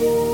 you.